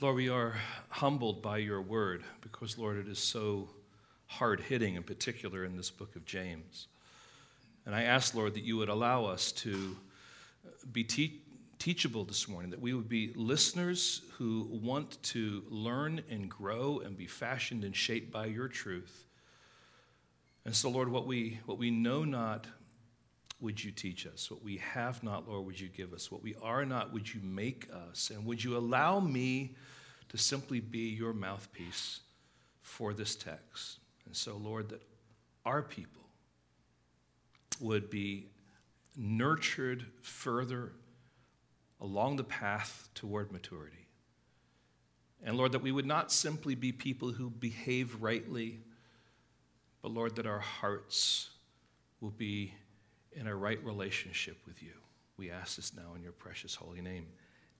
Lord, we are humbled by your word because, Lord, it is so hard hitting, in particular in this book of James. And I ask, Lord, that you would allow us to be te- teachable this morning, that we would be listeners who want to learn and grow and be fashioned and shaped by your truth. And so, Lord, what we, what we know not, would you teach us? What we have not, Lord, would you give us? What we are not, would you make us? And would you allow me to simply be your mouthpiece for this text? And so, Lord, that our people would be nurtured further along the path toward maturity. And Lord, that we would not simply be people who behave rightly, but Lord, that our hearts will be in a right relationship with you. We ask this now in your precious holy name.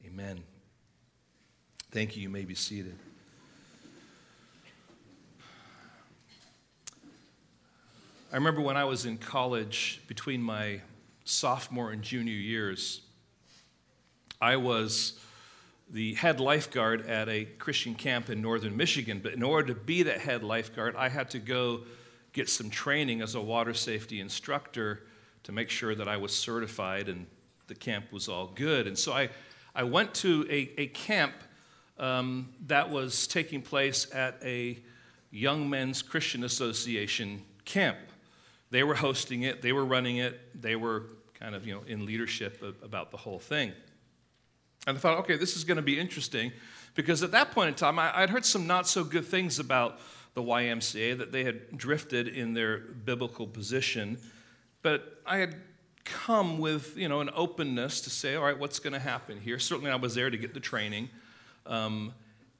Amen. Thank you. You may be seated. I remember when I was in college, between my sophomore and junior years, I was the head lifeguard at a Christian camp in northern Michigan. But in order to be that head lifeguard, I had to go get some training as a water safety instructor to make sure that I was certified and the camp was all good. And so I, I went to a, a camp um, that was taking place at a Young Men's Christian Association camp. They were hosting it, they were running it, they were kind of you know in leadership about the whole thing. And I thought, okay, this is going to be interesting because at that point in time, I, would heard some not so good things about the YMCA, that they had drifted in their biblical position. But I had come with you know an openness to say, all right, what's going to happen here? Certainly, I was there to get the training. Um,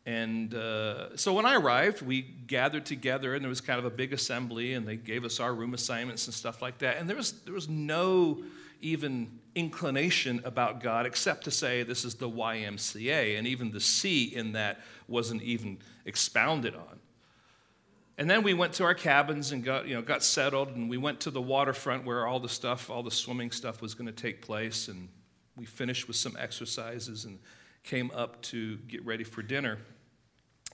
and uh, so when I arrived, we gathered together, and there was kind of a big assembly, and they gave us our room assignments and stuff like that. And there was, there was no even inclination about God except to say this is the YMCA, and even the C in that wasn't even expounded on. And then we went to our cabins and got, you know, got settled, and we went to the waterfront where all the stuff, all the swimming stuff was going to take place, and we finished with some exercises and came up to get ready for dinner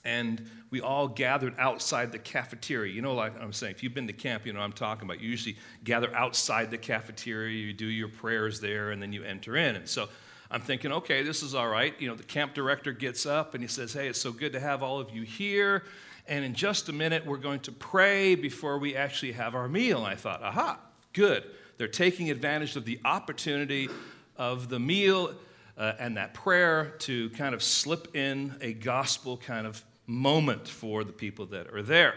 and we all gathered outside the cafeteria. You know, like I'm saying, if you've been to camp, you know what I'm talking about. You usually gather outside the cafeteria, you do your prayers there, and then you enter in. And so I'm thinking, okay, this is all right. You know, the camp director gets up and he says, hey, it's so good to have all of you here. And in just a minute, we're going to pray before we actually have our meal. And I thought, aha, good. They're taking advantage of the opportunity of the meal uh, and that prayer to kind of slip in a gospel kind of moment for the people that are there.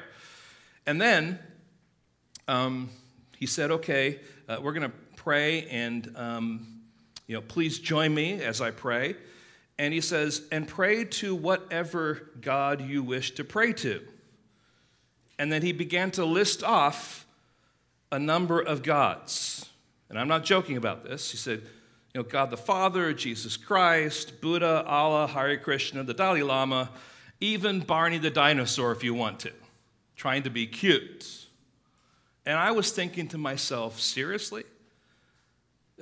And then um, he said, okay, uh, we're going to pray, and um, you know, please join me as I pray. And he says, and pray to whatever God you wish to pray to. And then he began to list off a number of gods. And I'm not joking about this. He said, you know, God the Father, Jesus Christ, Buddha, Allah, Hare Krishna, the Dalai Lama, even Barney the dinosaur if you want to, trying to be cute. And I was thinking to myself, seriously?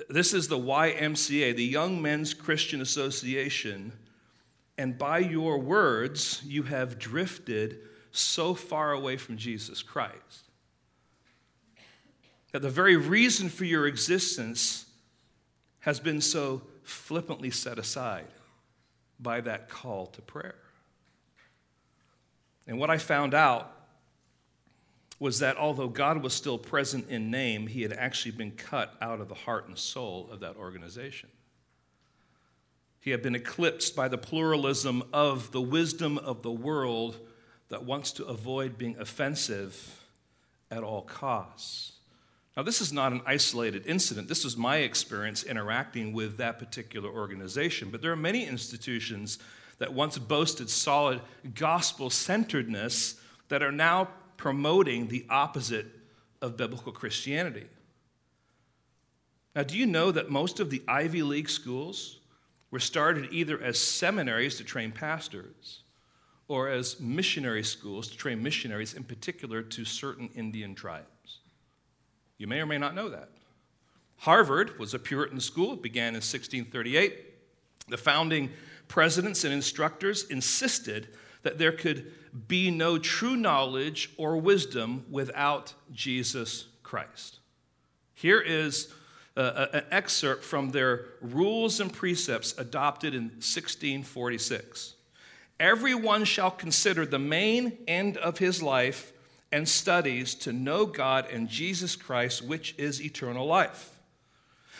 This is the YMCA, the Young Men's Christian Association, and by your words, you have drifted so far away from Jesus Christ that the very reason for your existence has been so flippantly set aside by that call to prayer. And what I found out was that although God was still present in name, he had actually been cut out of the heart and soul of that organization. He had been eclipsed by the pluralism of the wisdom of the world that wants to avoid being offensive at all costs. Now, this is not an isolated incident. This is my experience interacting with that particular organization. But there are many institutions that once boasted solid gospel centeredness that are now promoting the opposite of biblical Christianity. Now, do you know that most of the Ivy League schools were started either as seminaries to train pastors or as missionary schools to train missionaries, in particular to certain Indian tribes? You may or may not know that. Harvard was a Puritan school, it began in 1638. The founding presidents and instructors insisted that there could be no true knowledge or wisdom without Jesus Christ. Here is an excerpt from their rules and precepts adopted in 1646. Everyone shall consider the main end of his life and studies to know God and Jesus Christ, which is eternal life.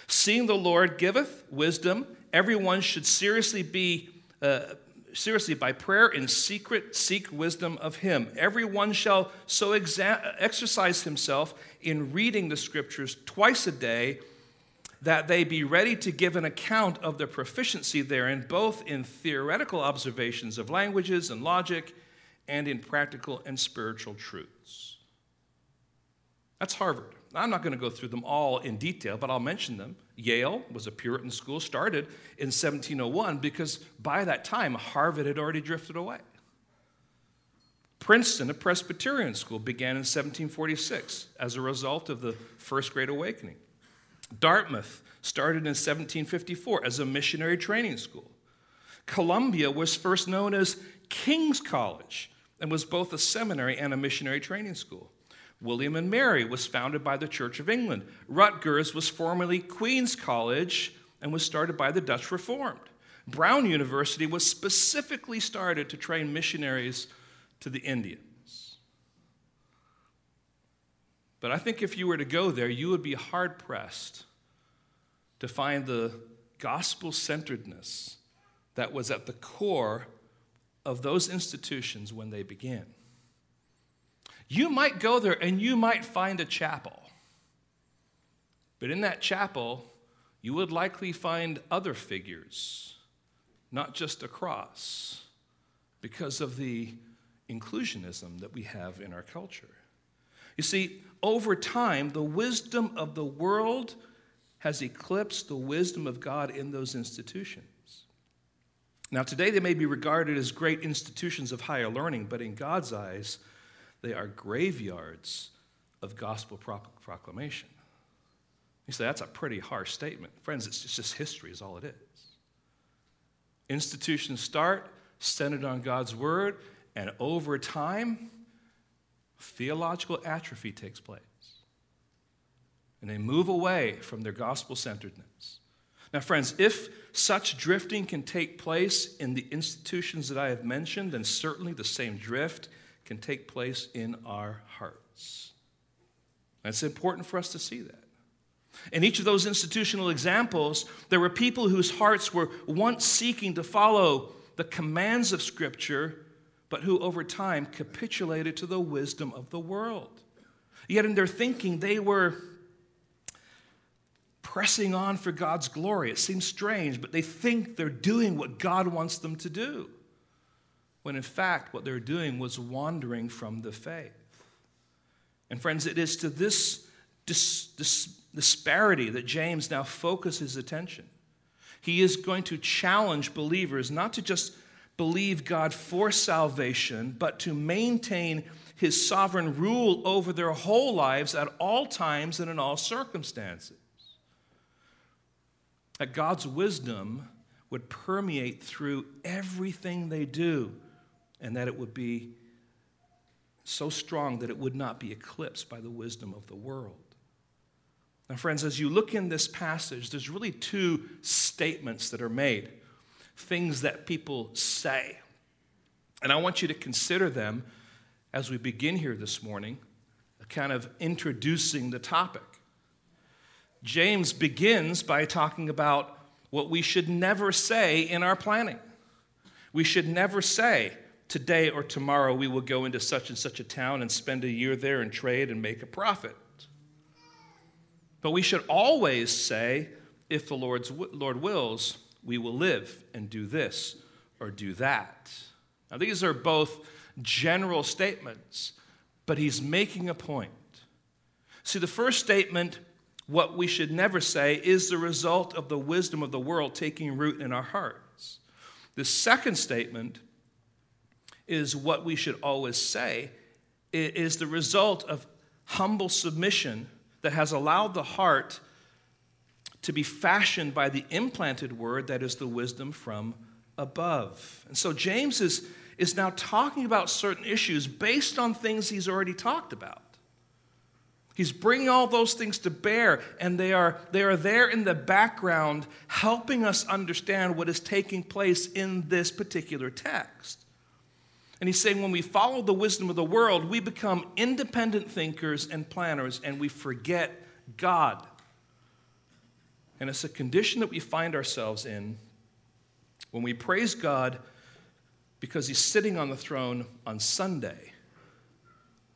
Seeing the Lord giveth wisdom, everyone should seriously be. Uh, seriously, by prayer in secret, seek wisdom of him. Everyone shall so exa- exercise himself in reading the scriptures twice a day that they be ready to give an account of their proficiency therein, both in theoretical observations of languages and logic and in practical and spiritual truths. That's Harvard. I'm not going to go through them all in detail, but I'll mention them. Yale was a Puritan school, started in 1701 because by that time, Harvard had already drifted away. Princeton, a Presbyterian school, began in 1746 as a result of the First Great Awakening. Dartmouth started in 1754 as a missionary training school. Columbia was first known as King's College and was both a seminary and a missionary training school. William and Mary was founded by the Church of England. Rutgers was formerly Queen's College and was started by the Dutch Reformed. Brown University was specifically started to train missionaries to the Indians. But I think if you were to go there, you would be hard pressed to find the gospel centeredness that was at the core of those institutions when they began. You might go there and you might find a chapel. But in that chapel, you would likely find other figures, not just a cross, because of the inclusionism that we have in our culture. You see, over time, the wisdom of the world has eclipsed the wisdom of God in those institutions. Now, today they may be regarded as great institutions of higher learning, but in God's eyes, they are graveyards of gospel proclamation. You say, that's a pretty harsh statement. Friends, it's just history, is all it is. Institutions start centered on God's word, and over time, theological atrophy takes place. And they move away from their gospel centeredness. Now, friends, if such drifting can take place in the institutions that I have mentioned, then certainly the same drift can take place in our hearts. It's important for us to see that. In each of those institutional examples, there were people whose hearts were once seeking to follow the commands of Scripture, but who over time capitulated to the wisdom of the world. Yet in their thinking, they were pressing on for God's glory. It seems strange, but they think they're doing what God wants them to do when in fact what they're doing was wandering from the faith. And friends, it is to this dis- dis- disparity that James now focuses attention. He is going to challenge believers not to just believe God for salvation, but to maintain his sovereign rule over their whole lives at all times and in all circumstances. That God's wisdom would permeate through everything they do and that it would be so strong that it would not be eclipsed by the wisdom of the world. Now, friends, as you look in this passage, there's really two statements that are made, things that people say. And I want you to consider them as we begin here this morning, kind of introducing the topic. James begins by talking about what we should never say in our planning. We should never say, today or tomorrow we will go into such and such a town and spend a year there and trade and make a profit. But we should always say, if the Lord's, Lord wills, we will live and do this or do that. Now, these are both general statements, but he's making a point. See, the first statement, what we should never say, is the result of the wisdom of the world taking root in our hearts. The second statement is what we should always say, it is the result of humble submission that has allowed the heart to be fashioned by the implanted word that is the wisdom from above. And so James is, is now talking about certain issues based on things he's already talked about. He's bringing all those things to bear, and they are, they are there in the background, helping us understand what is taking place in this particular text. And he's saying when we follow the wisdom of the world, we become independent thinkers and planners, and we forget God. And it's a condition that we find ourselves in when we praise God because he's sitting on the throne on Sunday.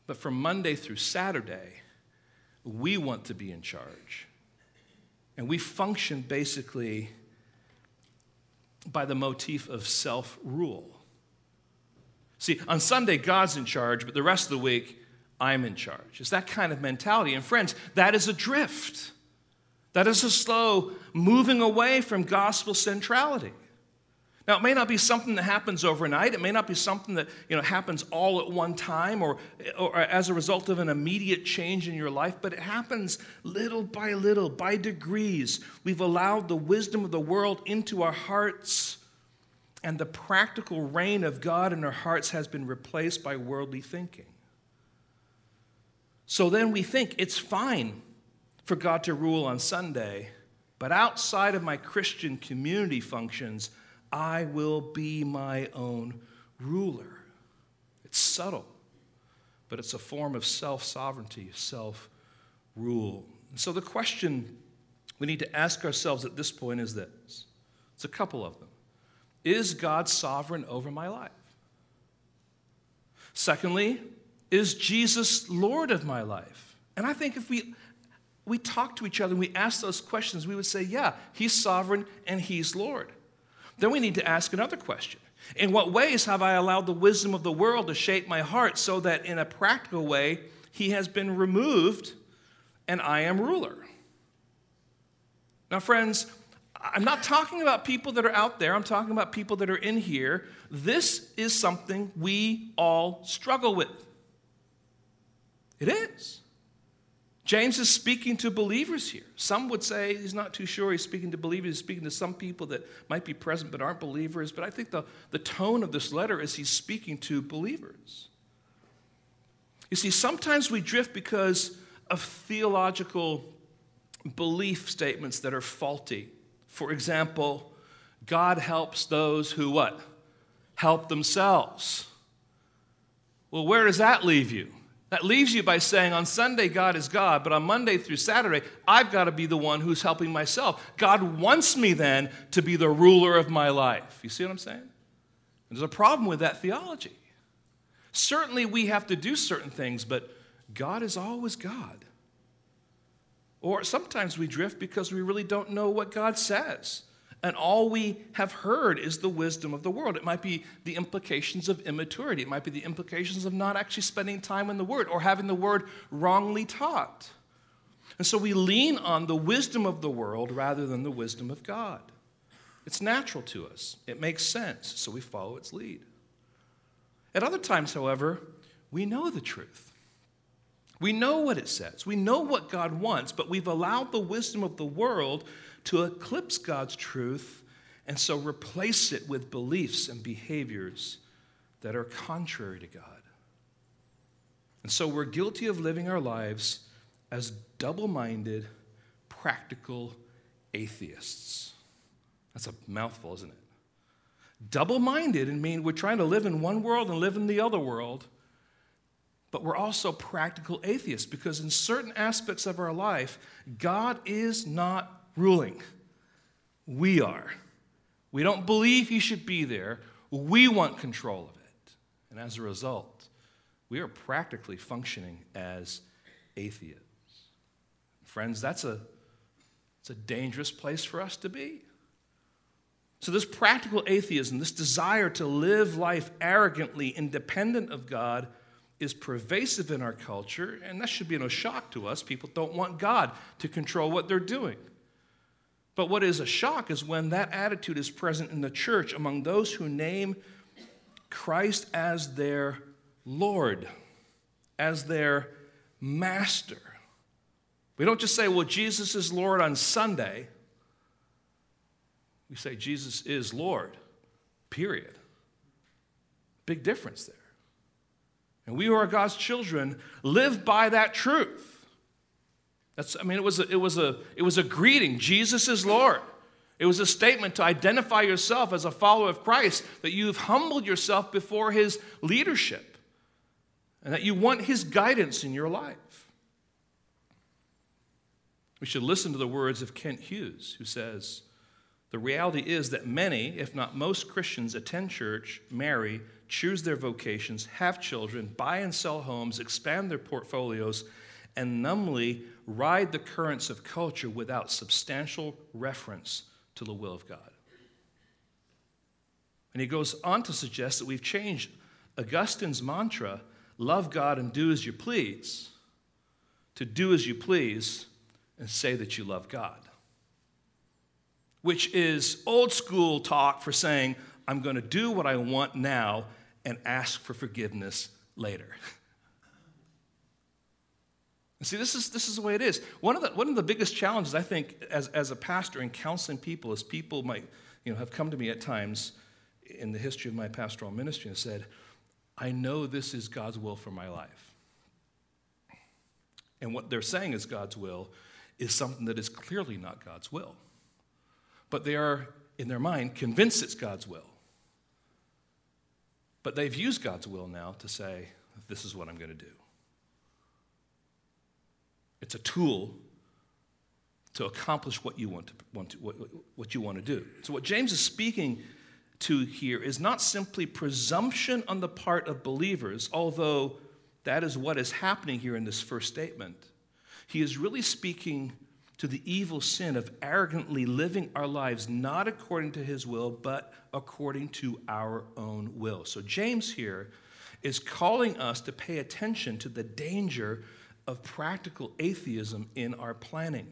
But from Monday through Saturday, we want to be in charge. And we function basically by the motif of self rule. See, on Sunday, God's in charge, but the rest of the week, I'm in charge. It's that kind of mentality. And friends, that is a drift. That is a slow moving away from gospel centrality. Now, it may not be something that happens overnight. It may not be something that you know, happens all at one time or, or as a result of an immediate change in your life, but it happens little by little, by degrees. We've allowed the wisdom of the world into our hearts, and the practical reign of God in our hearts has been replaced by worldly thinking. So then we think it's fine for God to rule on Sunday, but outside of my Christian community functions, I will be my own ruler. It's subtle, but it's a form of self sovereignty, self rule. So the question we need to ask ourselves at this point is this it's a couple of them. Is God sovereign over my life? Secondly, is Jesus Lord of my life? And I think if we we talk to each other and we ask those questions, we would say, yeah, he's sovereign and he's Lord. Then we need to ask another question In what ways have I allowed the wisdom of the world to shape my heart so that in a practical way he has been removed and I am ruler? Now, friends, I'm not talking about people that are out there, I'm talking about people that are in here. This is something we all struggle with. It is. James is speaking to believers here. Some would say he's not too sure he's speaking to believers. He's speaking to some people that might be present but aren't believers. But I think the, the tone of this letter is he's speaking to believers. You see, sometimes we drift because of theological belief statements that are faulty. For example, God helps those who what? Help themselves. Well, where does that leave you? That leaves you by saying on Sunday, God is God, but on Monday through Saturday, I've got to be the one who's helping myself. God wants me then to be the ruler of my life. You see what I'm saying? There's a problem with that theology. Certainly, we have to do certain things, but God is always God. Or sometimes we drift because we really don't know what God says and all we have heard is the wisdom of the world. It might be the implications of immaturity, it might be the implications of not actually spending time in the Word or having the Word wrongly taught. And so we lean on the wisdom of the world rather than the wisdom of God. It's natural to us, it makes sense, so we follow its lead. At other times, however, we know the truth. We know what it says. We know what God wants, but we've allowed the wisdom of the world to eclipse God's truth and so replace it with beliefs and behaviors that are contrary to God. And so we're guilty of living our lives as double minded, practical atheists. That's a mouthful, isn't it? Double minded and mean we're trying to live in one world and live in the other world, but we're also practical atheists because in certain aspects of our life, God is not ruling. We are. We don't believe he should be there. We want control of it. And as a result, we are practically functioning as atheists. Friends, that's a, it's a dangerous place for us to be. So, this practical atheism, this desire to live life arrogantly independent of God, is pervasive in our culture, and that should be no shock to us. People don't want God to control what they're doing. But what is a shock is when that attitude is present in the church among those who name Christ as their Lord, as their master. We don't just say, well, Jesus is Lord on Sunday. We say, Jesus is Lord period. Big difference there. And we who are God's children live by that truth. That's, I mean, it was, a, it, was a, it was a greeting. Jesus is Lord. It was a statement to identify yourself as a follower of Christ, that you've humbled yourself before his leadership, and that you want his guidance in your life. We should listen to the words of Kent Hughes, who says, The reality is that many, if not most Christians, attend church, marry, choose their vocations, have children, buy and sell homes, expand their portfolios, and numbly ride the currents of culture without substantial reference to the will of God. And he goes on to suggest that we've changed Augustine's mantra, love God and do as you please, to do as you please and say that you love God, which is old school talk for saying, I'm going to do what I want now and ask for forgiveness later. See, this is, this is the way it is. One of the, one of the biggest challenges, I think, as, as a pastor in counseling people, is people might you know, have come to me at times in the history of my pastoral ministry and said, I know this is God's will for my life. And what they're saying is God's will is something that is clearly not God's will. But they are, in their mind, convinced it's God's will. But they've used God's will now to say, this is what I'm going to do. It's a tool to accomplish what you want to, want to what, what you want to do. So what James is speaking to here is not simply presumption on the part of believers, although that is what is happening here in this first statement. He is really speaking to the evil sin of arrogantly living our lives not according to his will, but according to our own will. So, James here is calling us to pay attention to the danger of practical atheism in our planning.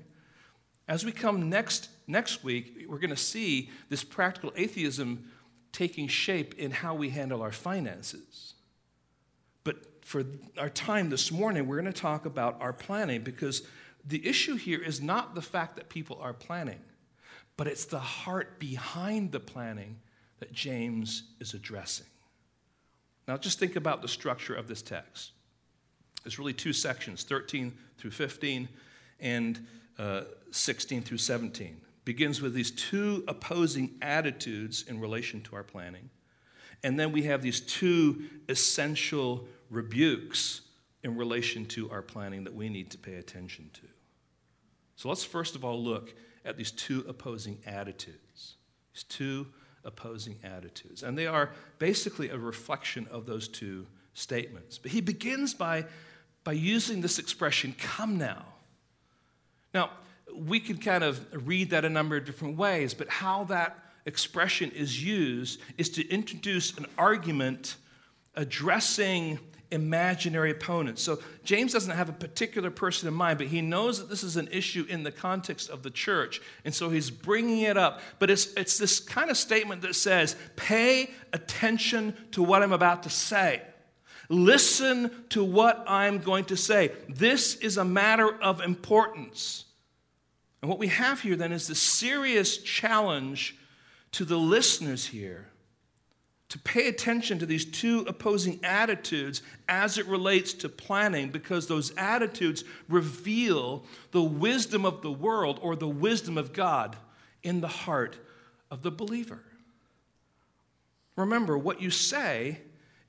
As we come next, next week, we're going to see this practical atheism taking shape in how we handle our finances. But for our time this morning, we're going to talk about our planning because the issue here is not the fact that people are planning, but it's the heart behind the planning that James is addressing. Now, just think about the structure of this text. It's really two sections 13 through 15 and uh, 16 through 17. Begins with these two opposing attitudes in relation to our planning. And then we have these two essential rebukes in relation to our planning that we need to pay attention to. So let's first of all look at these two opposing attitudes. These two opposing attitudes. And they are basically a reflection of those two statements. But he begins by by using this expression, come now. Now, we can kind of read that a number of different ways, but how that expression is used is to introduce an argument addressing imaginary opponents. So James doesn't have a particular person in mind, but he knows that this is an issue in the context of the church, and so he's bringing it up. But it's, it's this kind of statement that says, pay attention to what I'm about to say. Listen to what I'm going to say. This is a matter of importance. And what we have here then is the serious challenge to the listeners here to pay attention to these two opposing attitudes as it relates to planning, because those attitudes reveal the wisdom of the world or the wisdom of God in the heart of the believer. Remember, what you say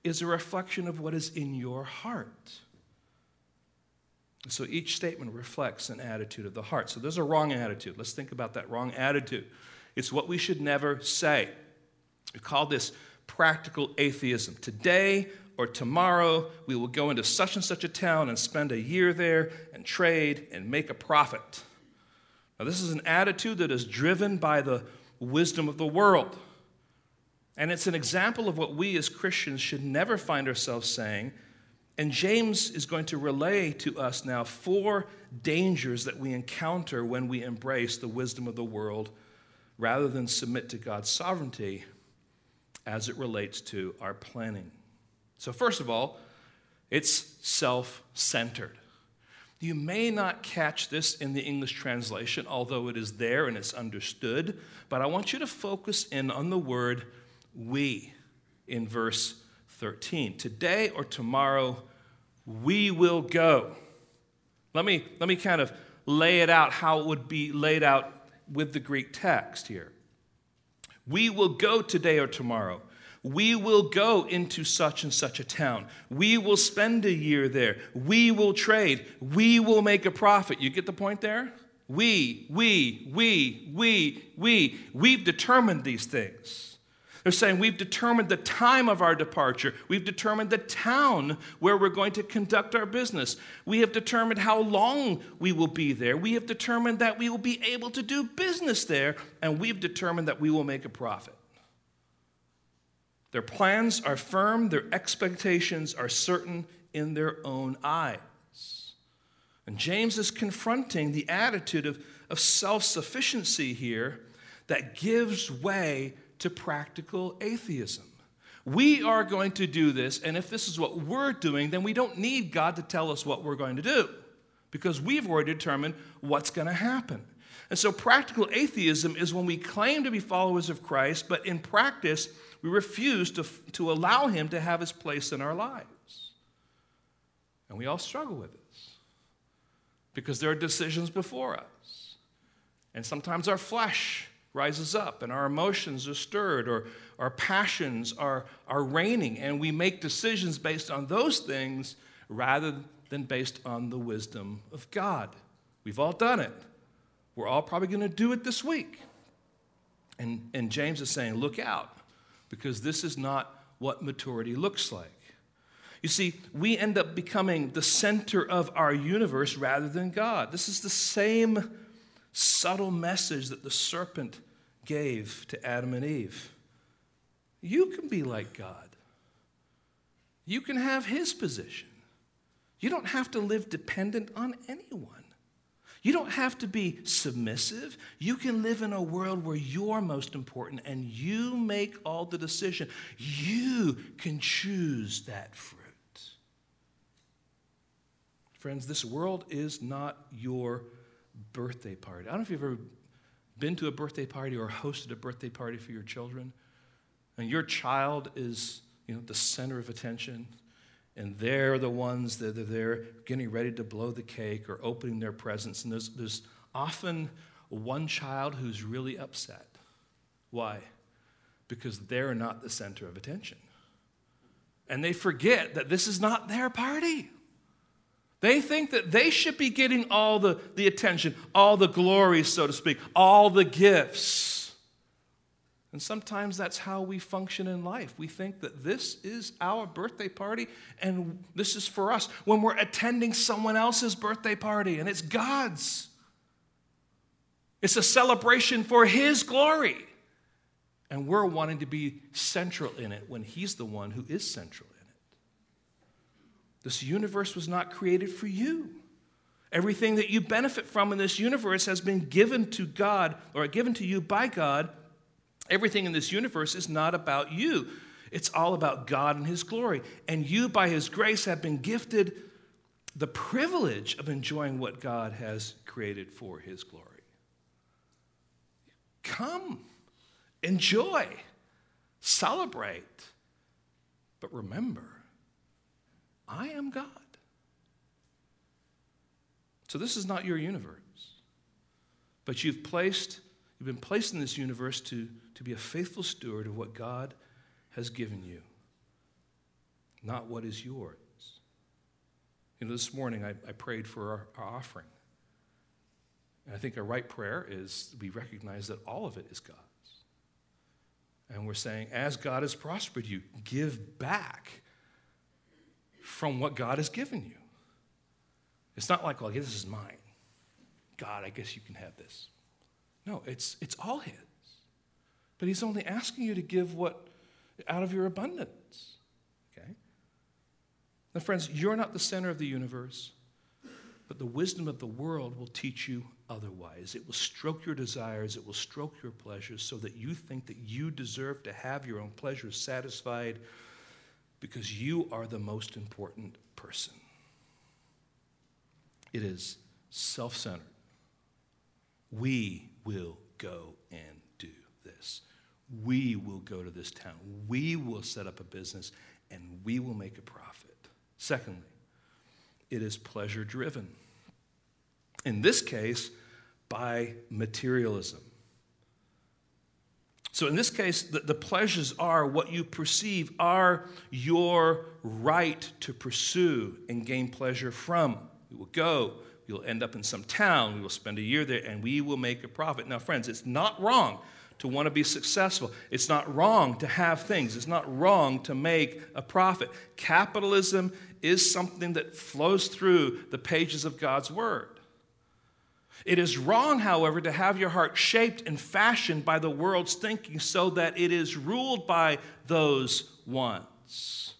is a reflection of what is in your heart. So each statement reflects an attitude of the heart. So there's a wrong attitude. Let's think about that wrong attitude. It's what we should never say. We call this practical atheism. Today or tomorrow, we will go into such and such a town and spend a year there and trade and make a profit. Now, this is an attitude that is driven by the wisdom of the world. And it's an example of what we as Christians should never find ourselves saying. And James is going to relay to us now four dangers that we encounter when we embrace the wisdom of the world rather than submit to God's sovereignty as it relates to our planning. So, first of all, it's self centered. You may not catch this in the English translation, although it is there and it's understood, but I want you to focus in on the word we in verse 13. Today or tomorrow, we will go. Let me, let me kind of lay it out how it would be laid out with the Greek text here. We will go today or tomorrow. We will go into such and such a town. We will spend a year there. We will trade. We will make a profit. You get the point there? We, we, we, we, we. We've determined these things. They're saying we've determined the time of our departure. We've determined the town where we're going to conduct our business. We have determined how long we will be there. We have determined that we will be able to do business there. And we've determined that we will make a profit. Their plans are firm, their expectations are certain in their own eyes. And James is confronting the attitude of, of self sufficiency here that gives way to practical atheism. We are going to do this, and if this is what we're doing, then we don't need God to tell us what we're going to do because we've already determined what's going to happen. And so, practical atheism is when we claim to be followers of Christ, but in practice, we refuse to, to allow Him to have His place in our lives. And we all struggle with this because there are decisions before us. And sometimes our flesh rises up and our emotions are stirred or our passions are, are reigning and we make decisions based on those things rather than based on the wisdom of God. We've all done it. We're all probably going to do it this week. And, and James is saying, look out, because this is not what maturity looks like. You see, we end up becoming the center of our universe rather than God. This is the same subtle message that the serpent gave to Adam and Eve. You can be like God, you can have his position. You don't have to live dependent on anyone. You don't have to be submissive. You can live in a world where you're most important and you make all the decision. You can choose that fruit. Friends, this world is not your birthday party. I don't know if you've ever been to a birthday party or hosted a birthday party for your children, and your child is you know, the center of attention, and they're the ones that are there getting ready to blow the cake or opening their presents, and there's, there's often one child who's really upset. Why? Because they're not the center of attention. And they forget that this is not their party. They think that they should be getting all the, the attention, all the glory, so to speak, all the gifts. And sometimes that's how we function in life. We think that this is our birthday party and this is for us when we're attending someone else's birthday party and it's God's. It's a celebration for His glory. And we're wanting to be central in it when He's the one who is central this universe was not created for you. Everything that you benefit from in this universe has been given to God or given to you by God. Everything in this universe is not about you, it's all about God and His glory. And you, by His grace, have been gifted the privilege of enjoying what God has created for His glory. Come, enjoy, celebrate, but remember I am God. So this is not your universe. But you've placed, you've been placed in this universe to, to be a faithful steward of what God has given you, not what is yours. You know, this morning I, I prayed for our, our offering. And I think a right prayer is we recognize that all of it is God's. And we're saying, as God has prospered you, give back from what God has given you. It's not like, well, this is mine. God, I guess you can have this. No, it's, it's all His. But He's only asking you to give what out of your abundance. Okay? Now, friends, you're not the center of the universe, but the wisdom of the world will teach you otherwise. It will stroke your desires, it will stroke your pleasures so that you think that you deserve to have your own pleasures satisfied because you are the most important person. It is self centered. We will go and do this. We will go to this town. We will set up a business and we will make a profit. Secondly, it is pleasure driven. In this case, by materialism. So, in this case, the, the, pleasures are what you perceive are your right to pursue and gain pleasure from. We will go, we will end up in some town, we will spend a year there, and we will make a profit. Now, friends, it's not wrong to want to be successful. It's not wrong to have things. It's not wrong to make a profit. Capitalism is something that flows through the pages of God's Word. It is wrong, however, to have your heart shaped and fashioned by the world's thinking so that it is ruled by those wants.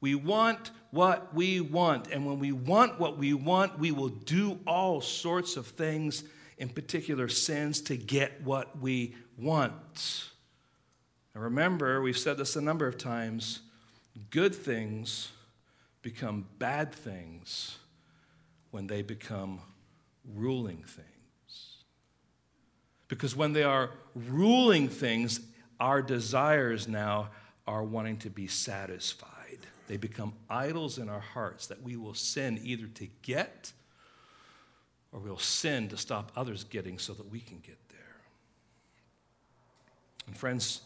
We want what we want, and when we want what we want, we will do all sorts of things, in particular sins, to get what we want. Now remember, we've said this a number of times good things become bad things when they become ruling things. Because when they are ruling things, our desires now are wanting to be satisfied. They become idols in our hearts that we will sin either to get or we'll sin to stop others getting so that we can get there. And friends,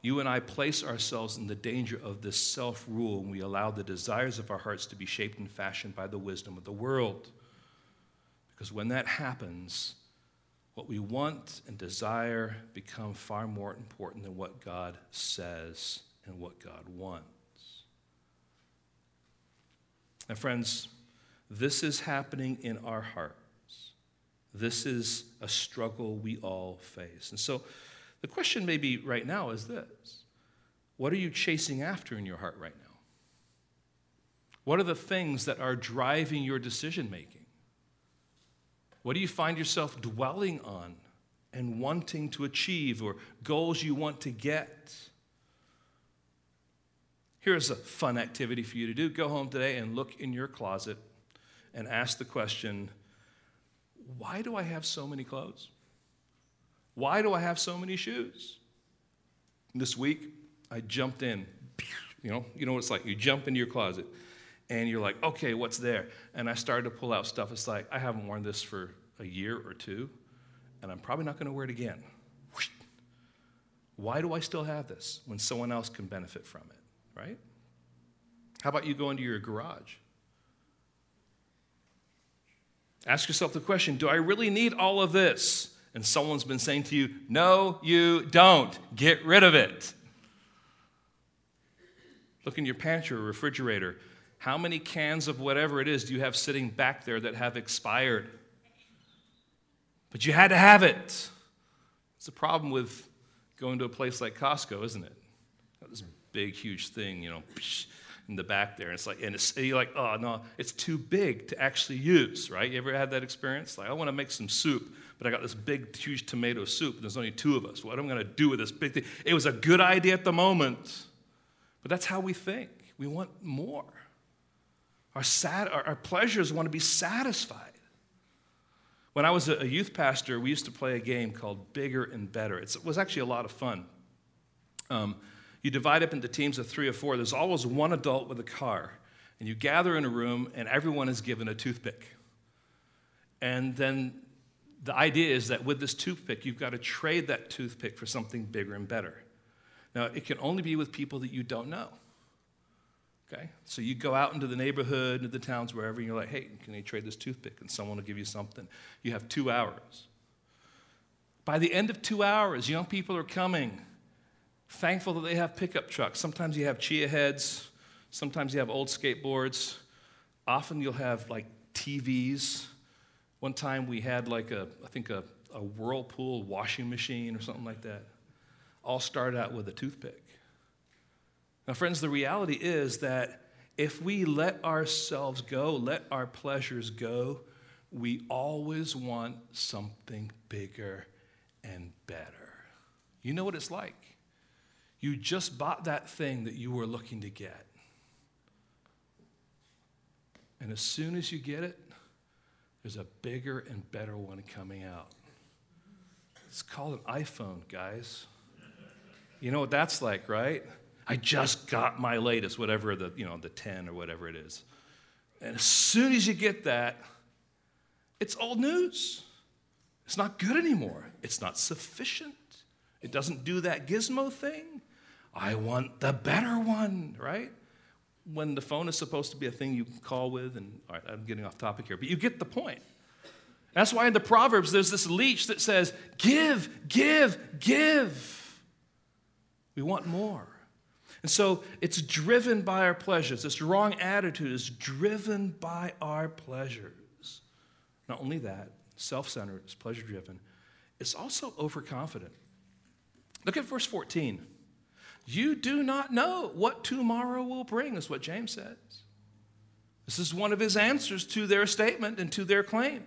you and I place ourselves in the danger of this self rule when we allow the desires of our hearts to be shaped and fashioned by the wisdom of the world. Because when that happens, what we want and desire become far more important than what God says and what God wants. Now, friends, this is happening in our hearts. This is a struggle we all face. And so the question maybe right now is this What are you chasing after in your heart right now? What are the things that are driving your decision making? What do you find yourself dwelling on and wanting to achieve or goals you want to get? Here's a fun activity for you to do. Go home today and look in your closet and ask the question why do I have so many clothes? Why do I have so many shoes? This week, I jumped in. You know, you know what it's like. You jump into your closet and you're like, okay, what's there? And I started to pull out stuff. It's like, I haven't worn this for a year or two, and I'm probably not going to wear it again. Why do I still have this when someone else can benefit from it, right? How about you go into your garage? Ask yourself the question Do I really need all of this? And someone's been saying to you, No, you don't. Get rid of it. Look in your pantry or refrigerator. How many cans of whatever it is do you have sitting back there that have expired? But you had to have it. It's a problem with going to a place like Costco, isn't it? This big, huge thing, you know, in the back there. And it's like, and it's, you're like, oh no, it's too big to actually use, right? You ever had that experience? Like, I want to make some soup, but I got this big, huge tomato soup, and there's only two of us. What am I going to do with this big thing? It was a good idea at the moment, but that's how we think. We want more. Our, sad, our, our pleasures want to be satisfied. When I was a youth pastor, we used to play a game called Bigger and Better. It's, it was actually a lot of fun. Um, you divide up into teams of three or four. There's always one adult with a car. And you gather in a room, and everyone is given a toothpick. And then the idea is that with this toothpick, you've got to trade that toothpick for something bigger and better. Now, it can only be with people that you don't know. Okay? So you go out into the neighborhood, into the towns, wherever, and you're like, hey, can you trade this toothpick? And someone will give you something. You have two hours. By the end of two hours, young people are coming, thankful that they have pickup trucks. Sometimes you have chia heads, sometimes you have old skateboards. Often you'll have like TVs. One time we had like a, I think a, a Whirlpool washing machine or something like that. All started out with a toothpick. Now, friends, the reality is that if we let ourselves go, let our pleasures go, we always want something bigger and better. You know what it's like. You just bought that thing that you were looking to get. And as soon as you get it, there's a bigger and better one coming out. It's called an iPhone, guys. You know what that's like, right? I just got my latest, whatever the, you know, the 10 or whatever it is. And as soon as you get that, it's old news. It's not good anymore. It's not sufficient. It doesn't do that gizmo thing. I want the better one, right? When the phone is supposed to be a thing you can call with, and all right, I'm getting off topic here, but you get the point. That's why in the Proverbs there's this leech that says, Give, give, give. We want more. And so it's driven by our pleasures. This wrong attitude is driven by our pleasures. Not only that, self centered, it's pleasure driven, it's also overconfident. Look at verse 14. You do not know what tomorrow will bring, is what James says. This is one of his answers to their statement and to their claim.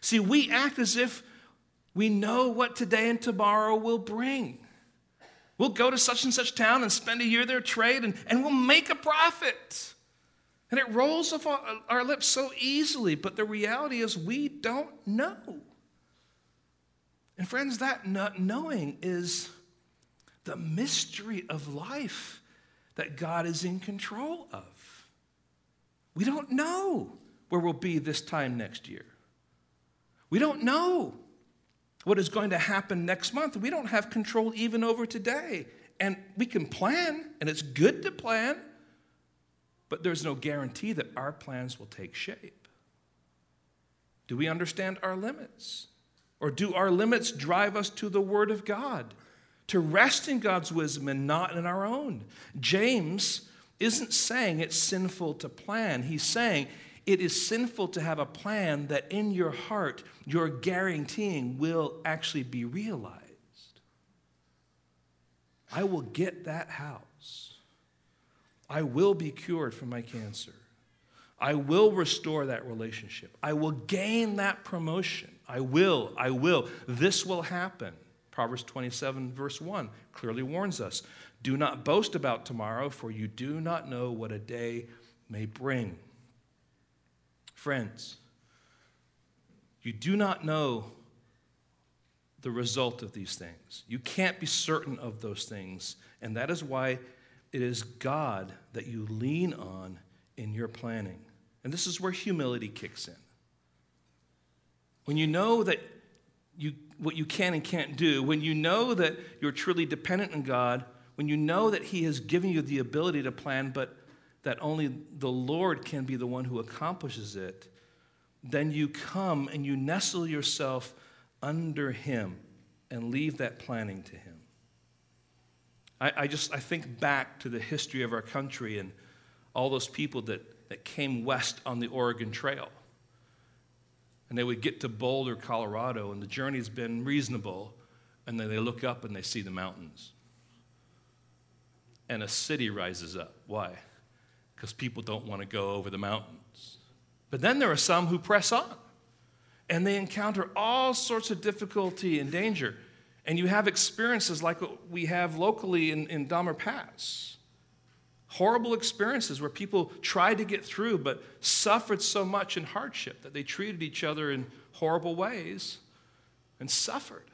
See, we act as if we know what today and tomorrow will bring. We'll go to such and such town and spend a year there, trade, and, and we'll make a profit. And it rolls off our lips so easily, but the reality is we don't know. And friends, that not knowing is the mystery of life that God is in control of. We don't know where we'll be this time next year. We don't know what is going to happen next month. We don't have control even over today. And we can plan, and it's good to plan, but there's no guarantee that our plans will take shape. Do we understand our limits? Or do our limits drive us to the Word of God, to rest in God's wisdom and not in our own? James isn't saying it's sinful to plan, he's saying it is sinful to have a plan that in your heart you're guaranteeing will actually be realized. I will get that house. I will be cured from my cancer. I will restore that relationship. I will gain that promotion. I will, I will. This will happen. Proverbs 27, verse 1, clearly warns us Do not boast about tomorrow, for you do not know what a day may bring. Friends, you do not know the result of these things. You can't be certain of those things. And that is why it is God that you lean on in your planning. And this is where humility kicks in. When you know that you, what you can and can't do, when you know that you're truly dependent on God, when you know that He has given you the ability to plan, but that only the Lord can be the one who accomplishes it, then you come and you nestle yourself under Him and leave that planning to Him. I, I, just I think back to the history of our country and all those people that, that came west on the Oregon Trail. And they would get to Boulder, Colorado, and the journey's been reasonable, and then they look up and they see the mountains. And a city rises up. Why? Because people don't want to go over the mountains. But then there are some who press on and they encounter all sorts of difficulty and danger. And you have experiences like what we have locally in, in Donner Pass horrible experiences where people tried to get through but suffered so much in hardship that they treated each other in horrible ways and suffered.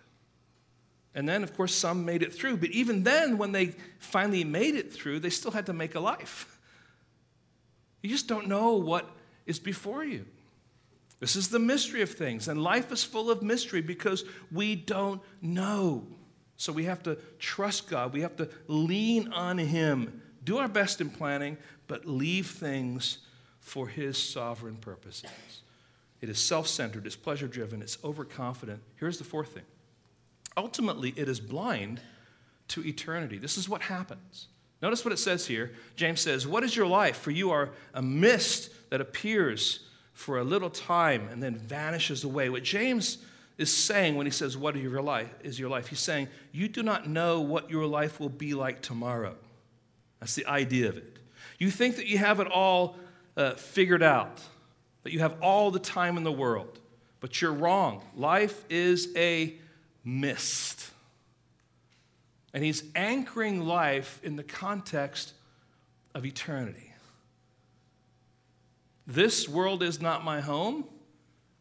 And then, of course, some made it through. But even then, when they finally made it through, they still had to make a life. You just don't know what is before you. This is the mystery of things, and life is full of mystery because we don't know. So we have to trust God, we have to lean on Him, do our best in planning, but leave things for His sovereign purposes. It is self centered, it's pleasure driven, it's overconfident. Here's the fourth thing ultimately, it is blind to eternity. This is what happens. Notice what it says here. James says, What is your life? For you are a mist that appears for a little time and then vanishes away. What James is saying when he says, What is your life? Is your life? He's saying, You do not know what your life will be like tomorrow. That's the idea of it. You think that you have it all uh, figured out, that you have all the time in the world, but you're wrong. Life is a mist. And he's anchoring life in the context of eternity. This world is not my home.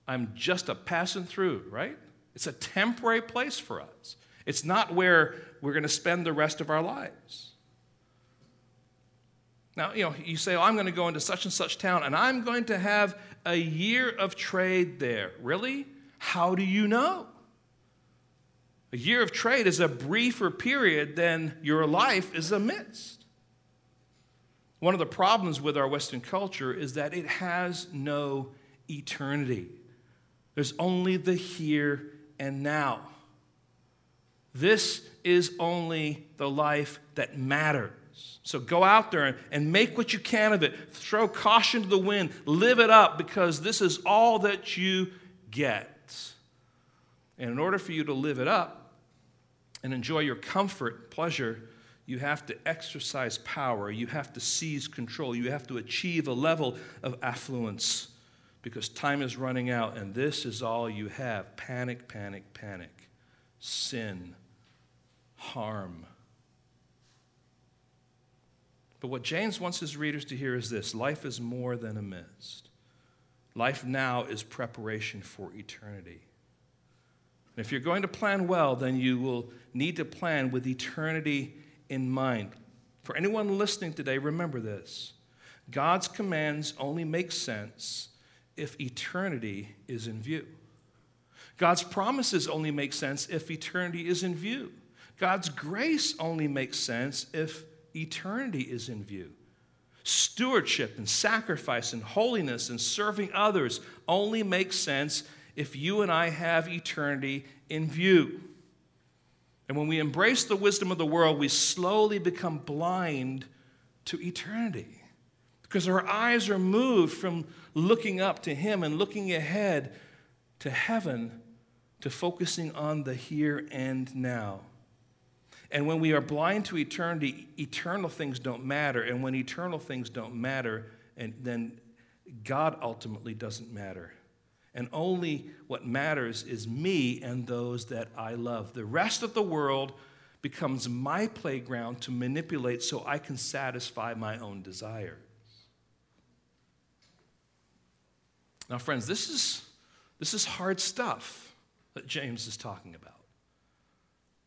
I'm just a passing through, right? It's a temporary place for us. It's not where we're going to spend the rest of our lives. Now, you know, you say, oh, I'm going to go into such and such town and I'm going to have a year of trade there. Really? How do you know? A year of trade is a briefer period than your life is amidst. One of the problems with our Western culture is that it has no eternity. There's only the here and now. This is only the life that matters. So go out there and make what you can of it. Throw caution to the wind. Live it up because this is all that you get. And in order for you to live it up and enjoy your comfort, pleasure, you have to exercise power. You have to seize control. You have to achieve a level of affluence because time is running out and this is all you have panic, panic, panic, sin, harm but what James wants his readers to hear is this life is more than a mist. Life now is preparation for eternity. And if you're going to plan well, then you will need to plan with eternity in mind. For anyone listening today, remember this God's commands only make sense if eternity is in view. God's promises only make sense if eternity is in view. God's grace only makes sense if eternity is in view. Stewardship and sacrifice and holiness and serving others only make sense if you and I have eternity in view. And when we embrace the wisdom of the world, we slowly become blind to eternity because our eyes are moved from looking up to Him and looking ahead to heaven to focusing on the here and now. And when we are blind to eternity, eternal things don't matter. And when eternal things don't matter, and then God ultimately doesn't matter. And only what matters is me and those that I love. The rest of the world becomes my playground to manipulate so I can satisfy my own desires. Now, friends, this is, this is hard stuff that James is talking about.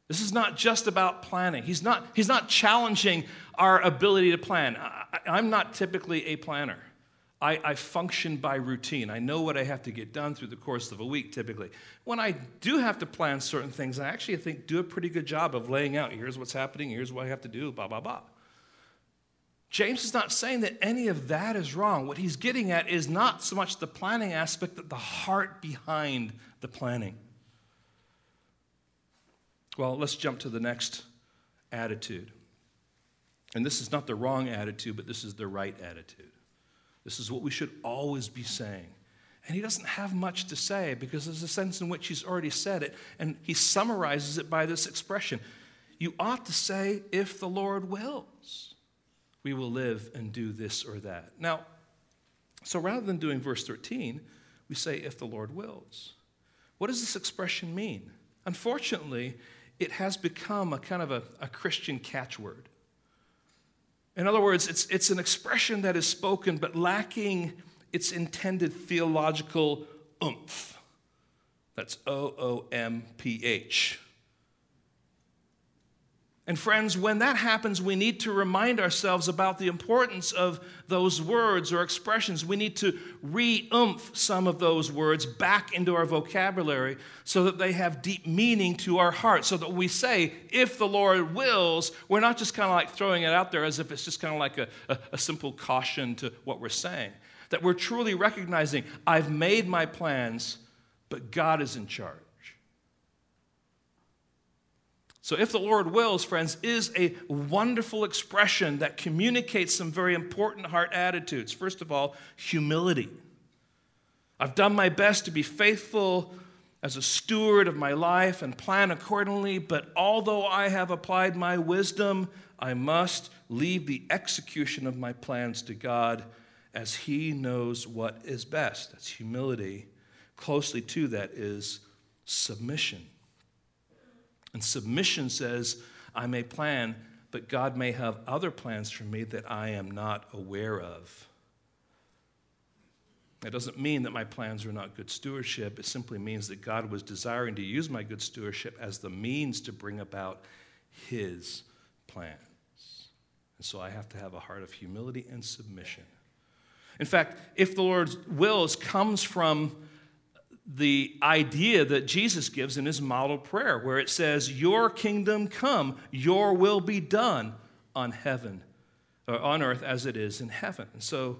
This is not just about planning. He's not, he's not challenging our ability to plan. I, am not typically a planner. I, I, function by routine. I know what I have to get done through the course of a week typically. When I do have to plan certain things, I actually think do a pretty good job of laying out here's what's happening, here's what I have to do, blah, blah, blah. James is not saying that any of that is wrong. What he's getting at is not so much the planning aspect, but the heart behind the planning. Well, let's jump to the next attitude. And this is not the wrong attitude, but this is the right attitude. This is what we should always be saying. And he doesn't have much to say because there's a sense in which he's already said it, and he summarizes it by this expression You ought to say, if the Lord wills, we will live and do this or that. Now, so rather than doing verse 13, we say, if the Lord wills. What does this expression mean? Unfortunately, it has become a kind of a, a Christian catchword. In other words, it's, it's an expression that is spoken but lacking its intended theological oomph. That's O O M P H. And friends, when that happens, we need to remind ourselves about the importance of those words or expressions. We need to re oomph some of those words back into our vocabulary so that they have deep meaning to our heart. So that we say, if the Lord wills, we're not just kind of like throwing it out there as if it's just kind of like a, a, a simple caution to what we're saying. That we're truly recognizing, I've made my plans, but God is in charge. So, if the Lord wills, friends, is a wonderful expression that communicates some very important heart attitudes. First of all, humility. I've done my best to be faithful as a steward of my life and plan accordingly, but although I have applied my wisdom, I must leave the execution of my plans to God as He knows what is best. That's humility. Closely to that is submission. And submission says, I may plan, but God may have other plans for me that I am not aware of. That doesn't mean that my plans are not good stewardship. It simply means that God was desiring to use my good stewardship as the means to bring about His plans. And so I have to have a heart of humility and submission. In fact, if the Lord's wills comes from the idea that Jesus gives in his model prayer, where it says, Your kingdom come, your will be done on heaven, or on earth as it is in heaven. And so,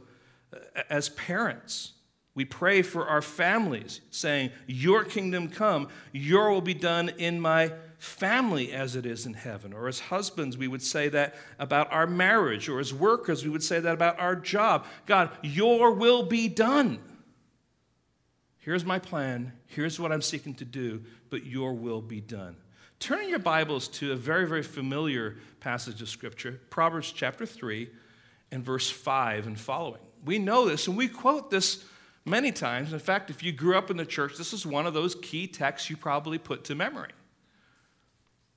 as parents, we pray for our families, saying, Your kingdom come, your will be done in my family as it is in heaven. Or as husbands, we would say that about our marriage. Or as workers, we would say that about our job. God, your will be done. Here's my plan. Here's what I'm seeking to do, but your will be done. Turn your Bibles to a very, very familiar passage of Scripture, Proverbs chapter 3 and verse 5 and following. We know this and we quote this many times. In fact, if you grew up in the church, this is one of those key texts you probably put to memory.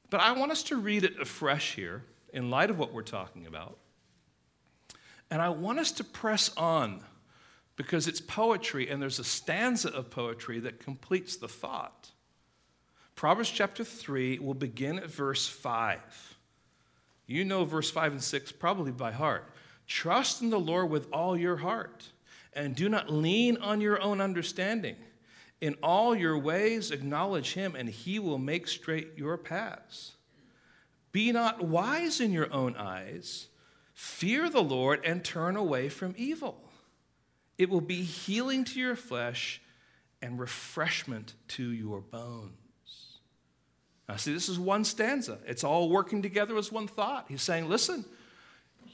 But I want us to read it afresh here in light of what we're talking about. And I want us to press on because it's poetry and there's a stanza of poetry that completes the thought. Proverbs chapter 3 will begin at verse 5. You know verse 5 and 6 probably by heart. Trust in the Lord with all your heart, and do not lean on your own understanding. In all your ways, acknowledge him, and he will make straight your paths. Be not wise in your own eyes. Fear the Lord and turn away from evil. It will be healing to your flesh and refreshment to your bones. Now, see, this is one stanza. It's all working together as one thought. He's saying, listen,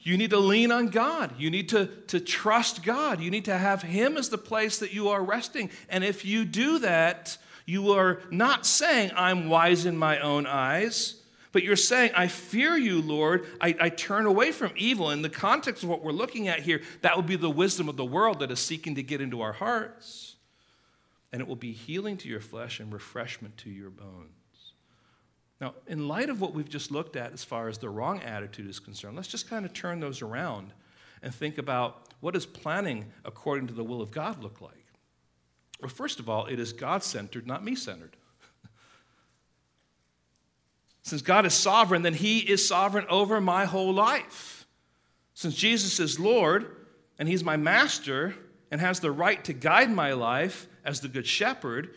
you need to lean on God. You need to, to trust God. You need to have Him as the place that you are resting. And if you do that, you are not saying, I'm wise in my own eyes. But you're saying, I fear you, Lord. I, I, turn away from evil. In the context of what we're looking at here, that would be the wisdom of the world that is seeking to get into our hearts. And it will be healing to your flesh and refreshment to your bones. Now, in light of what we've just looked at as far as the wrong attitude is concerned, let's just kind of turn those around and think about what does planning according to the will of God look like? Well, first of all, it is God centered, not me centered. Since God is sovereign, then He is sovereign over my whole life. Since Jesus is Lord and He's my master and has the right to guide my life as the Good Shepherd,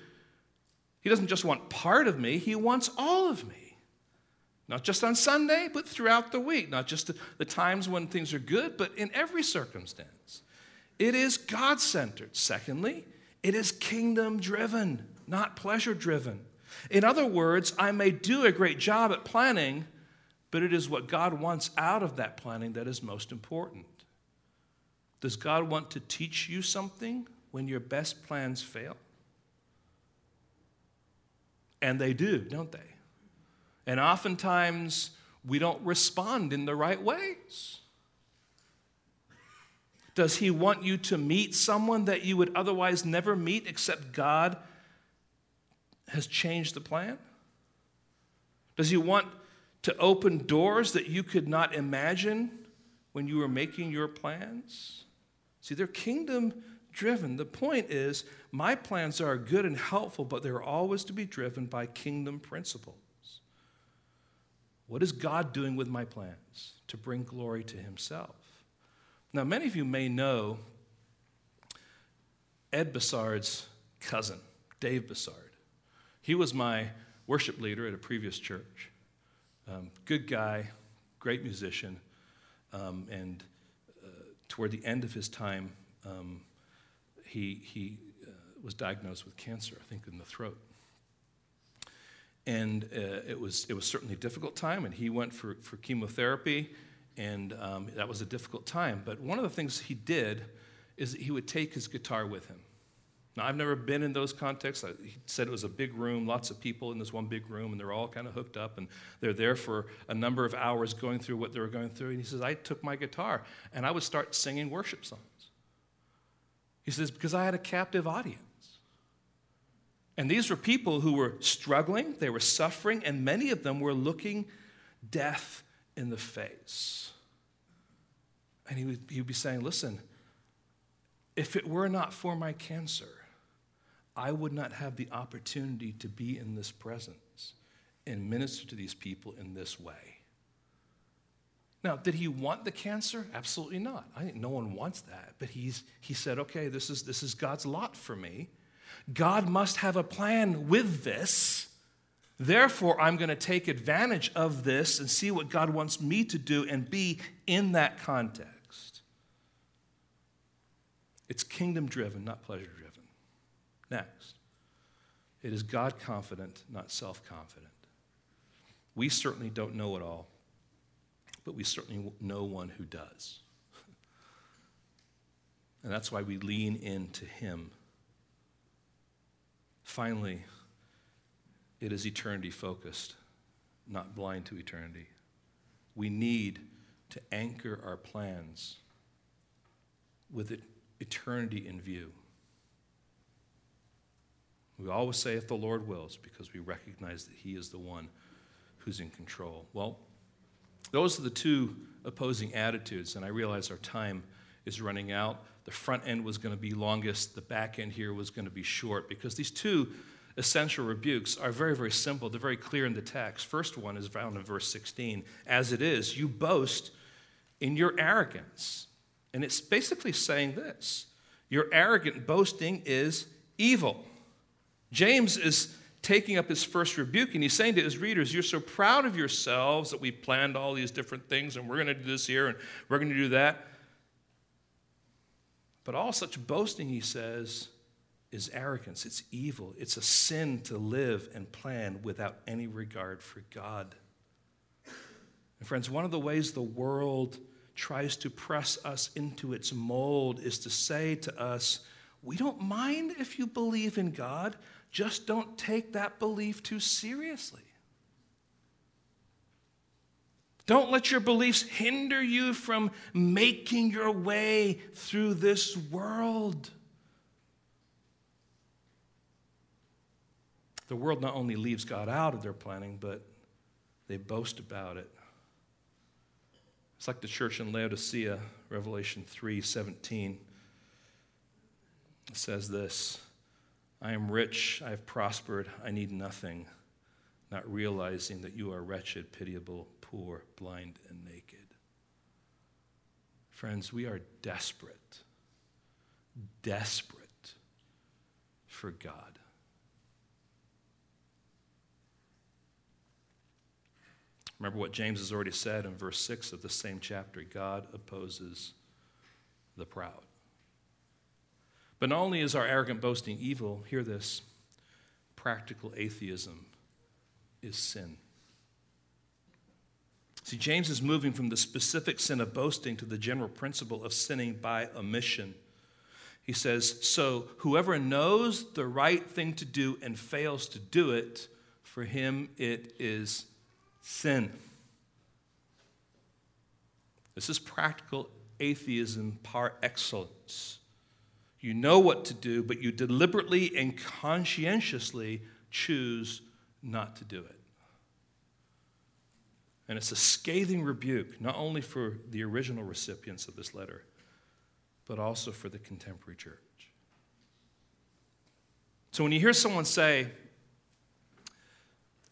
He doesn't just want part of me, He wants all of me. Not just on Sunday, but throughout the week. Not just the times when things are good, but in every circumstance. It is God centered. Secondly, it is kingdom driven, not pleasure driven. In other words, I may do a great job at planning, but it is what God wants out of that planning that is most important. Does God want to teach you something when your best plans fail? And they do, don't they? And oftentimes, we don't respond in the right ways. Does he want you to meet someone that you would otherwise never meet except God has changed the plan? Does he want to open doors that you could not imagine when you were making your plans? See, they're kingdom driven. The point is, my plans are good and helpful, but they're always to be driven by kingdom principles. What is God doing with my plans to bring glory to himself? Now, many of you may know Ed Bassard's cousin, Dave Bassard. He was my worship leader at a previous church. Um, good guy, great musician, um, and uh, toward the end of his time, um, he, he uh, was diagnosed with cancer, I think, in the throat. And uh, it, was, it was certainly a difficult time, and he went for, for chemotherapy, and um, that was a difficult time. But one of the things he did is that he would take his guitar with him. Now, I've never been in those contexts. He said it was a big room, lots of people in this one big room, and they're all kind of hooked up, and they're there for a number of hours going through what they were going through. And he says, I took my guitar, and I would start singing worship songs. He says, because I had a captive audience. And these were people who were struggling, they were suffering, and many of them were looking death in the face. And he would, he would be saying, Listen, if it were not for my cancer, I would not have the opportunity to be in this presence and minister to these people in this way. Now, did he want the cancer? Absolutely not. I think no one wants that. But he's, he said, okay, this is, this is God's lot for me. God must have a plan with this. Therefore, I'm going to take advantage of this and see what God wants me to do and be in that context. It's kingdom driven, not pleasure driven. Next, it is God confident, not self confident. We certainly don't know it all but we certainly know one who does. And that's why we lean into him. Finally, it is eternity focused, not blind to eternity. We need to anchor our plans with eternity in view. We always say, if the Lord wills, because we recognize that He is the one who's in control. Well, those are the two opposing attitudes, and I realize our time is running out. The front end was going to be longest, the back end here was going to be short, because these two essential rebukes are very, very simple. They're very clear in the text. First one is found in verse 16. As it is, you boast in your arrogance. And it's basically saying this your arrogant boasting is evil. James is taking up his first rebuke, and he's saying to his readers, You're so proud of yourselves that we've planned all these different things, and we're going to do this here, and we're going to do that. But all such boasting, he says, is arrogance. It's evil. It's a sin to live and plan without any regard for God. And, friends, one of the ways the world tries to press us into its mold is to say to us, We don't mind if you believe in God, just don't take that belief too seriously. Don't let your beliefs hinder you from making your way through this world. The world not only leaves God out of their planning, but they boast about it. It's like the church in Laodicea, Revelation 3 17. It says this I am rich, I have prospered, I need nothing, not realizing that you are wretched, pitiable, poor, blind, and naked. Friends, we are desperate, desperate for God. Remember what James has already said in verse 6 of the same chapter God opposes the proud. But not only is our arrogant boasting evil, hear this practical atheism is sin. See, James is moving from the specific sin of boasting to the general principle of sinning by omission. He says, So whoever knows the right thing to do and fails to do it, for him it is sin. This is practical atheism par excellence. You know what to do, but you deliberately and conscientiously choose not to do it. And it's a scathing rebuke, not only for the original recipients of this letter, but also for the contemporary church. So when you hear someone say,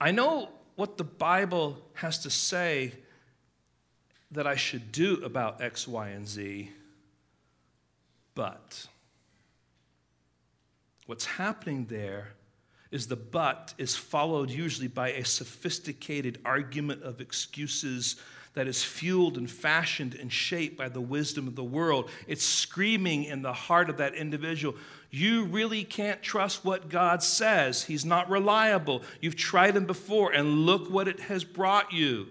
I know what the Bible has to say that I should do about X, Y, and Z, but. What's happening there is the but is followed usually by a sophisticated argument of excuses that is fueled and fashioned and shaped by the wisdom of the world. It's screaming in the heart of that individual. You really can't trust what God says. He's not reliable. You've tried him before, and look what it has brought you.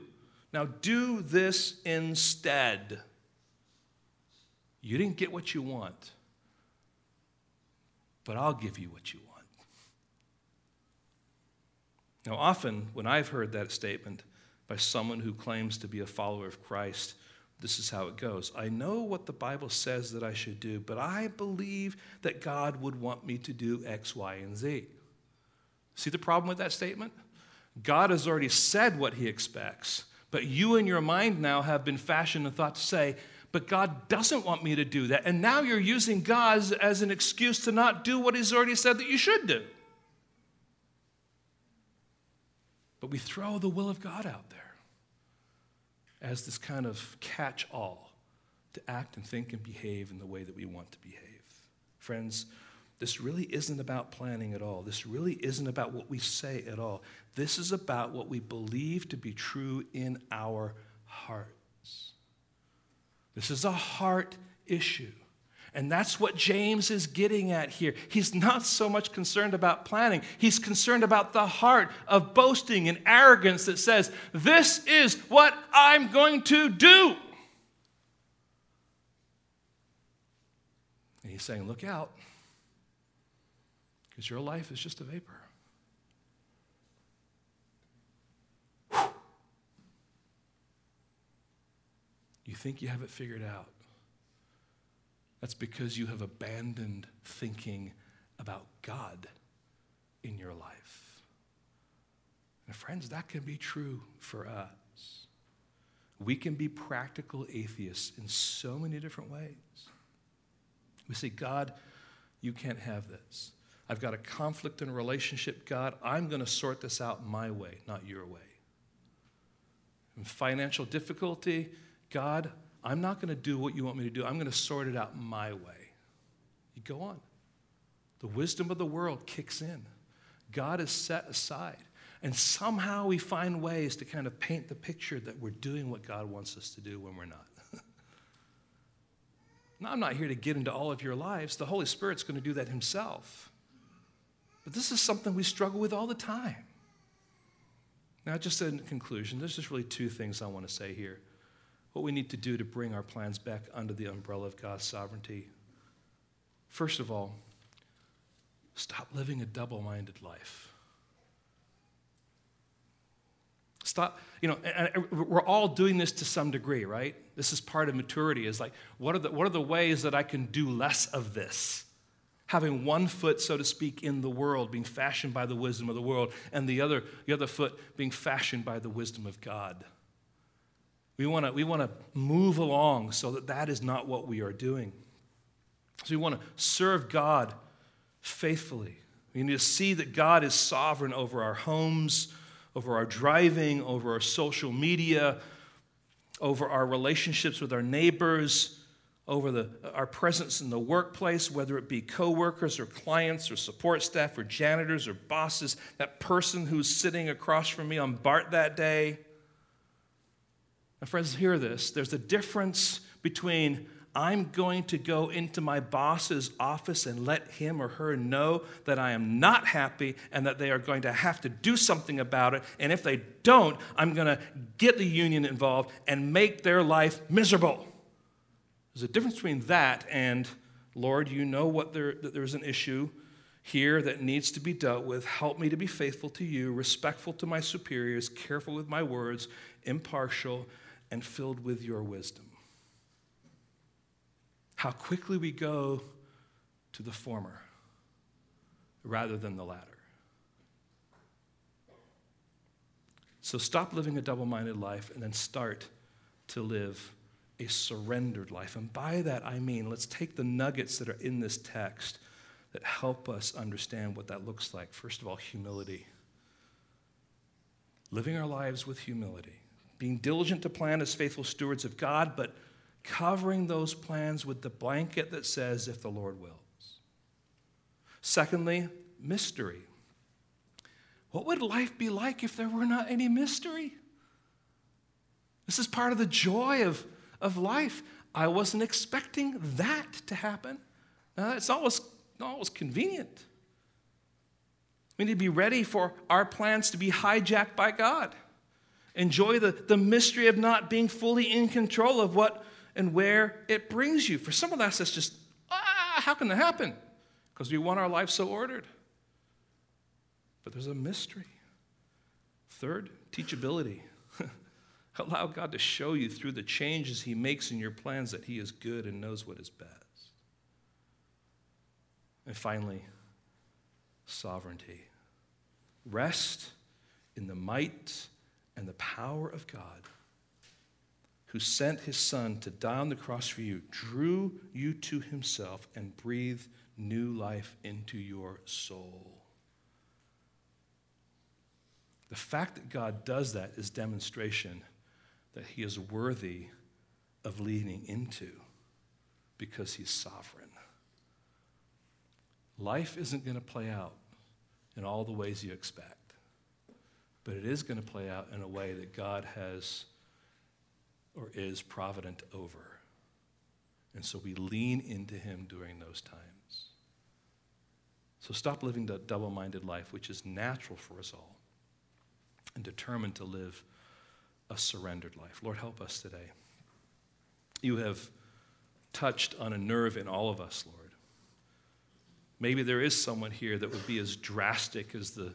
Now do this instead. You didn't get what you want but I'll give you what you want. Now, often when I've heard that statement by someone who claims to be a follower of Christ, this is how it goes. I know what the Bible says that I should do, but I believe that God would want me to do X, Y, and Z. See the problem with that statement? God has already said what he expects, but you in your mind now have been fashioned and thought to say, but God doesn't want me to do that. And now you're using God as, as an excuse to not do what He's already said that you should do. But we throw the will of God out there as this kind of catch all to act and think and behave in the way that we want to behave. Friends, this really isn't about planning at all. This really isn't about what we say at all. This is about what we believe to be true in our hearts. This is a heart issue. And that's what James is getting at here. He's not so much concerned about planning, he's concerned about the heart of boasting and arrogance that says, This is what I'm going to do. And he's saying, Look out, because your life is just a vapor. You think you have it figured out. That's because you have abandoned thinking about God in your life. And friends, that can be true for us. We can be practical atheists in so many different ways. We say, God, you can't have this. I've got a conflict in a relationship. God, I'm going to sort this out my way, not your way. In financial difficulty, God, I'm not going to do what you want me to do. I'm going to sort it out my way. You go on. The wisdom of the world kicks in. God is set aside. And somehow we find ways to kind of paint the picture that we're doing what God wants us to do when we're not. now, I'm not here to get into all of your lives. The Holy Spirit's going to do that Himself. But this is something we struggle with all the time. Now, just in conclusion, there's just really two things I want to say here what we need to do to bring our plans back under the umbrella of God's sovereignty. First of all, stop living a double minded life. Stop, you know, we're all doing this to some degree, right? This is part of maturity, is like, what are the, what are the ways that I can do less of this? Having one foot, so to speak, in the world, being fashioned by the wisdom of the world, and the other, the other foot being fashioned by the wisdom of God. We want to we want to move along so that that is not what we are doing. So we want to serve God faithfully. We need to see that God is sovereign over our homes, over our driving, over our social media, over our relationships with our neighbors, over the, our presence in the workplace, whether it be coworkers or clients or support staff or janitors or bosses, that person who's sitting across from me on BART that day. Now, friends, hear this. There's a difference between I'm going to go into my boss's office and let him or her know that I am not happy and that they are going to have to do something about it. And if they don't, I'm going to get the union involved and make their life miserable. There's a difference between that and, Lord, you know what there, that there's an issue here that needs to be dealt with. Help me to be faithful to you, respectful to my superiors, careful with my words, impartial, and filled with your wisdom. How quickly we go to the former rather than the latter. So stop living a double minded life and then start to live a surrendered life. And by that I mean, let's take the nuggets that are in this text that help us understand what that looks like. First of all, humility. Living our lives with humility being diligent to plan as faithful stewards of God, but covering those plans with the blanket that says, if the Lord wills. Secondly, mystery. What would life be like if there were not any mystery? This is part of the joy of, of life. I wasn't expecting that to happen. Now, it's always, always convenient. We need to be ready for our plans to be hijacked by God. Enjoy the, the mystery of not being fully in control of what and where it brings you. For some of us, that's just, ah, how can that happen? Because we want our life so ordered. But there's a mystery. Third, teachability. Allow God to show you through the changes He makes in your plans that He is good and knows what is best. And finally, sovereignty. Rest in the might and the power of God who sent his son to die on the cross for you, drew you to himself and breathed new life into your soul. The fact that God does that is demonstration that he is worthy of leaning into because he's sovereign. Life isn't going to play out in all the ways you expect, but it is going to play out in a way that God has or is provident over. And so we lean into him during those times. So stop living the double minded life, which is natural for us all, and determined to live a surrendered life. Lord, help us today. You have touched on a nerve in all of us, Lord. Maybe there is someone here that would be as drastic as the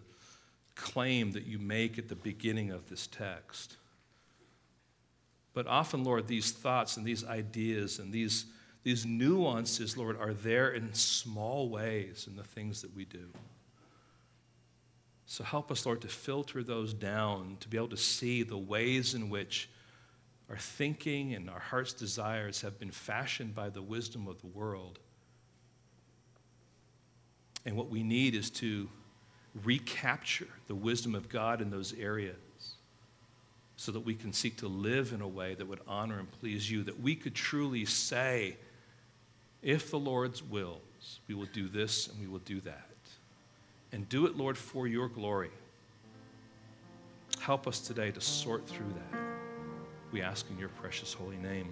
claim that you make at the beginning of this text. But often, Lord, these thoughts and these ideas and these, these nuances, Lord, are there in small ways in the things that we do. So help us, Lord, to filter those down, to be able to see the ways in which our thinking and our heart's desires have been fashioned by the wisdom of the world. And what we need is to recapture the wisdom of God in those areas so that we can seek to live in a way that would honor and please you, that we could truly say, if the Lord's wills, we will do this and we will do that. And do it, Lord, for your glory. Help us today to sort through that. We ask in your precious holy name.